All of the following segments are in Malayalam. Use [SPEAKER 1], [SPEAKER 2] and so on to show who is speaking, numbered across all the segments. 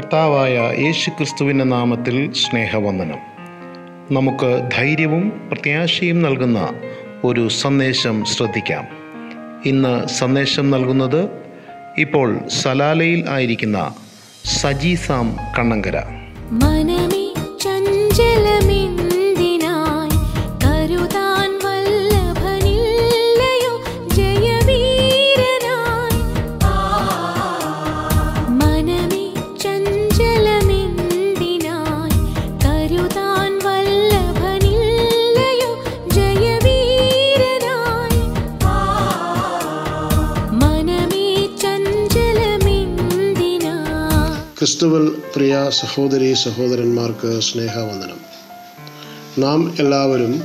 [SPEAKER 1] കർത്താവായ യേശു ക്രിസ്തുവിന്റെ നാമത്തിൽ സ്നേഹവന്ദനം. നമുക്ക് ധൈര്യവും പ്രത്യാശയും നൽകുന്ന ഒരു സന്ദേശം ശ്രദ്ധിക്കാം. ഇന്ന് സന്ദേശം നൽകുന്നത് ഇപ്പോൾ സലാലയിൽ ആയിരിക്കുന്ന സജി സാം കണ്ണങ്കര.
[SPEAKER 2] മനമേ ചഞ്ചലമെന്തിനായി
[SPEAKER 3] ക്രിസ്തുവിൽ പ്രിയ സഹോദരി സഹോദരന്മാർക്ക് സ്നേഹവന്ദനം. നാം എല്ലാവരും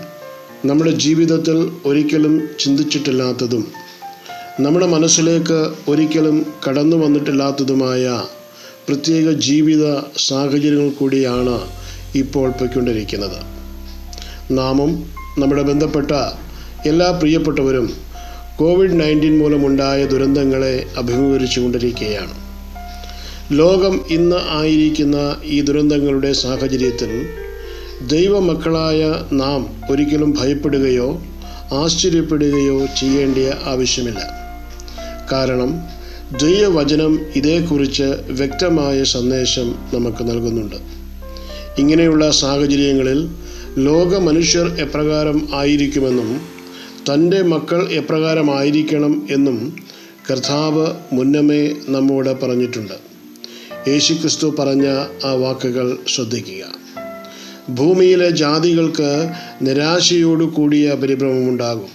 [SPEAKER 3] നമ്മുടെ ജീവിതത്തിൽ ഒരിക്കലും ചിന്തിച്ചിട്ടില്ലാത്തതും നമ്മുടെ മനസ്സിലേക്ക് ഒരിക്കലും കടന്നു വന്നിട്ടില്ലാത്തതുമായ പ്രത്യേക ജീവിത സാഹചര്യങ്ങൾ കൂടിയാണ് ഇപ്പോൾ പൊയ്ക്കൊണ്ടിരിക്കുന്നത്. നാമും നമ്മുടെ ബന്ധപ്പെട്ട എല്ലാ പ്രിയപ്പെട്ടവരും കോവിഡ് നയന്റീൻ മൂലമുണ്ടായ ദുരന്തങ്ങളെ അഭിമുഖീകരിച്ചു കൊണ്ടിരിക്കുകയാണ് ലോകം ഇന്ന് ആയിരിക്കുന്ന ഈ ദുരന്തങ്ങളുടെ സാഹചര്യത്തിൽ ദൈവമക്കളായ നാം ഒരിക്കലും ഭയപ്പെടുകയോ ആശ്ചര്യപ്പെടുകയോ ചെയ്യേണ്ട ആവശ്യമില്ല. കാരണം ദൈവവചനം ഇതേക്കുറിച്ച് വ്യക്തമായ സന്ദേശം നമുക്ക് നൽകുന്നുണ്ട്. ഇങ്ങനെയുള്ള സാഹചര്യങ്ങളിൽ ലോക മനുഷ്യർ എപ്രകാരം ആയിരിക്കുമെന്നും തന്റെ മക്കൾ എപ്രകാരമായിരിക്കണം എന്നും കർത്താവ് മുന്നമേ നമ്മോട് പറഞ്ഞിട്ടുണ്ട്. യേശുക്രിസ്തു പറഞ്ഞ ആ വാക്കുകൾ ശ്രദ്ധിക്കുക. ഭൂമിയിലെ ജാതികൾക്ക് നിരാശയോടു കൂടിയ പരിഭ്രമമുണ്ടാകും.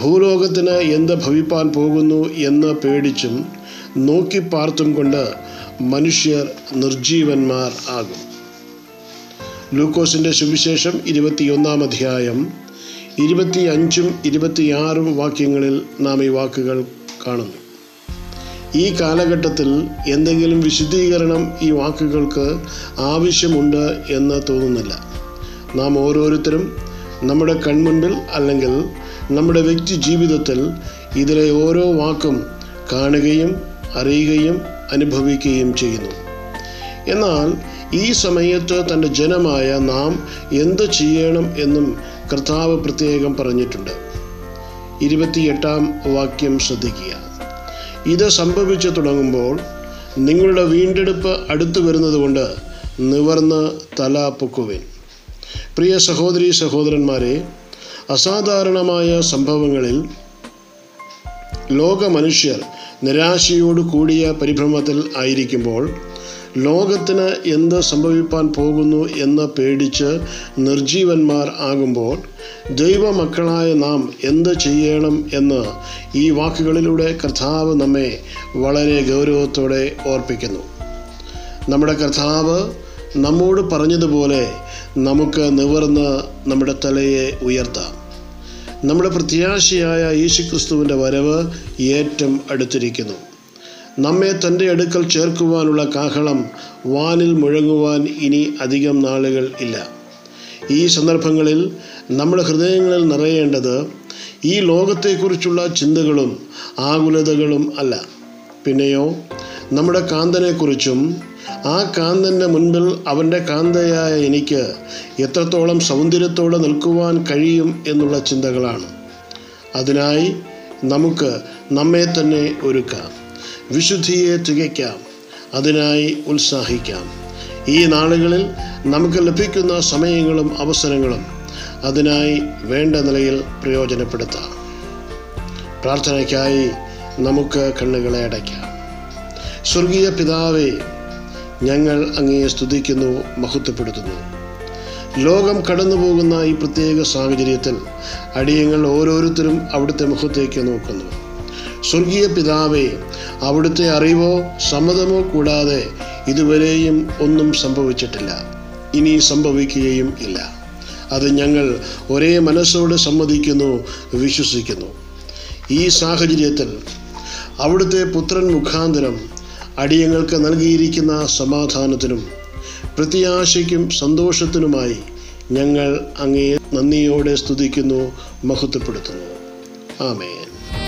[SPEAKER 3] ഭൂലോകത്തിന് എന്ത് ഭവിപ്പാൻ പോകുന്നു എന്ന് പേടിച്ചും നോക്കി പാർത്തും കൊണ്ട് മനുഷ്യർ നിർജീവന്മാർ ആകും. ലൂക്കോസിന്റെ സുവിശേഷം ഇരുപത്തിയൊന്നാം അധ്യായം ഇരുപത്തി അഞ്ചും ഇരുപത്തിയാറും വാക്യങ്ങളിൽ നാം ഈ വാക്കുകൾ കാണുന്നു. ഈ കാലഘട്ടത്തിൽ എന്തെങ്കിലും വിശുദ്ധീകരണം ഈ വാക്കുകൾക്ക് ആവശ്യമുണ്ട് എന്ന് തോന്നുന്നില്ല. നാം ഓരോരുത്തരും നമ്മുടെ കൺമുൻപിൽ അല്ലെങ്കിൽ നമ്മുടെ വ്യക്തി ജീവിതത്തിൽ ഇതിലെ ഓരോ വാക്കും കാണുകയും അറിയുകയും അനുഭവിക്കുകയും ചെയ്യുന്നു. എന്നാൽ ഈ സമയത്ത് തന്റെ ജനമായ നാം എന്ത് ചെയ്യണം എന്നും കർത്താവ് പ്രത്യേകം പറഞ്ഞിട്ടുണ്ട്. ഇരുപത്തിയെട്ടാം വാക്യം ശ്രദ്ധിക്കുക. ഇത് സംഭവിച്ചു തുടങ്ങുമ്പോൾ നിങ്ങളുടെ വീണ്ടെടുപ്പ് അടുത്തു വരുന്നതുകൊണ്ട് നിവർന്ന് തല പൊക്കുവിൻ. പ്രിയ സഹോദരി സഹോദരന്മാരെ അസാധാരണമായ സംഭവങ്ങളിൽ ലോകമനുഷ്യർ നിരാശയോട് കൂടിയ പരിഭ്രമത്തിൽ ആയിരിക്കുമ്പോൾ ലോകത്തിന് എന്ത് സംഭവിപ്പാൻ പോകുന്നു എന്ന് പേടിച്ച് നിർജീവന്മാർ ആകുമ്പോൾ ദൈവമക്കളായ നാം എന്ത് ചെയ്യണം എന്ന് ഈ വാക്കുകളിലൂടെ കർത്താവ് നമ്മെ വളരെ ഗൗരവത്തോടെ ഓർപ്പിക്കുന്നു. നമ്മുടെ കർത്താവ് നമ്മോട് പറഞ്ഞതുപോലെ നമുക്ക് നിവർന്ന് നമ്മുടെ തലയെ ഉയർത്താം. നമ്മുടെ പ്രത്യാശയായ യേശുക്രിസ്തുവിന്റെ വരവ് ഏറ്റവും അടുത്തിരിക്കുന്നു. നമ്മെ തന്റെ അടുക്കൽ ചേർക്കുവാനുള്ള കാഹളം വാനിൽ മുഴങ്ങുവാൻ ഇനി അധികം നാളുകൾ ഇല്ല. ഈ സന്ദർഭങ്ങളിൽ നമ്മുടെ ഹൃദയങ്ങളിൽ നിറയേണ്ടത് ഈ ലോകത്തെക്കുറിച്ചുള്ള ചിന്തകളും ആകുലതകളും അല്ല. പിന്നെയോ നമ്മുടെ കാന്തനെക്കുറിച്ചും ആ കാന്തന്റെ മുൻപിൽ അവന്റെ കാന്തയായ എനിക്ക് എത്രത്തോളം സൗന്ദര്യത്തോടെ നിൽക്കുവാൻ കഴിയും എന്നുള്ള ചിന്തകളാണ്. അതിനായി നമുക്ക് നമ്മെ തന്നെ ഒരുക്കാം. വിശുദ്ധിയെ തികയ്ക്കാം. അതിനായി ഉത്സാഹിക്കാം. ഈ നാളുകളിൽ നമുക്ക് ലഭിക്കുന്ന സമയങ്ങളും അവസരങ്ങളും അതിനായി വേണ്ട നിലയിൽ പ്രയോജനപ്പെടുത്താം. പ്രാർത്ഥനയ്ക്കായി നമുക്ക് കണ്ണുകളെ അടയ്ക്കാം. സ്വർഗീയ പിതാവേ ഞങ്ങൾ അങ്ങയെ സ്തുതിക്കുന്നു മഹത്വപ്പെടുത്തുന്നു. ലോകം കടന്നുപോകുന്ന ഈ പ്രത്യേക സാഹചര്യത്തിൽ അടിയങ്ങൾ ഓരോരുത്തരും അവിടുത്തെ മുഖത്തേക്ക് നോക്കുന്നു. സ്വർഗീയ പിതാവേ അവിടുത്തെ അറിവോ സമ്മതമോ കൂടാതെ ഇതുവരെയും ഒന്നും സംഭവിച്ചിട്ടില്ല. ഇനി സംഭവിക്കുകയും ഇല്ല. അത് ഞങ്ങൾ ഒരേ മനസ്സോട് സമ്മതിക്കുന്നു വിശ്വസിക്കുന്നു. ഈ സാഹചര്യത്തിൽ അവിടുത്തെ പുത്രൻ മുഖാന്തരം അടിയങ്ങൾക്ക് നൽകിയിരിക്കുന്ന സമാധാനത്തിനും പ്രത്യാശയ്ക്കും സന്തോഷത്തിനുമായി ഞങ്ങൾ അങ്ങയെ നന്ദിയോടെ സ്തുതിക്കുന്നു മഹത്വപ്പെടുത്തുന്നു. ആമേൻ.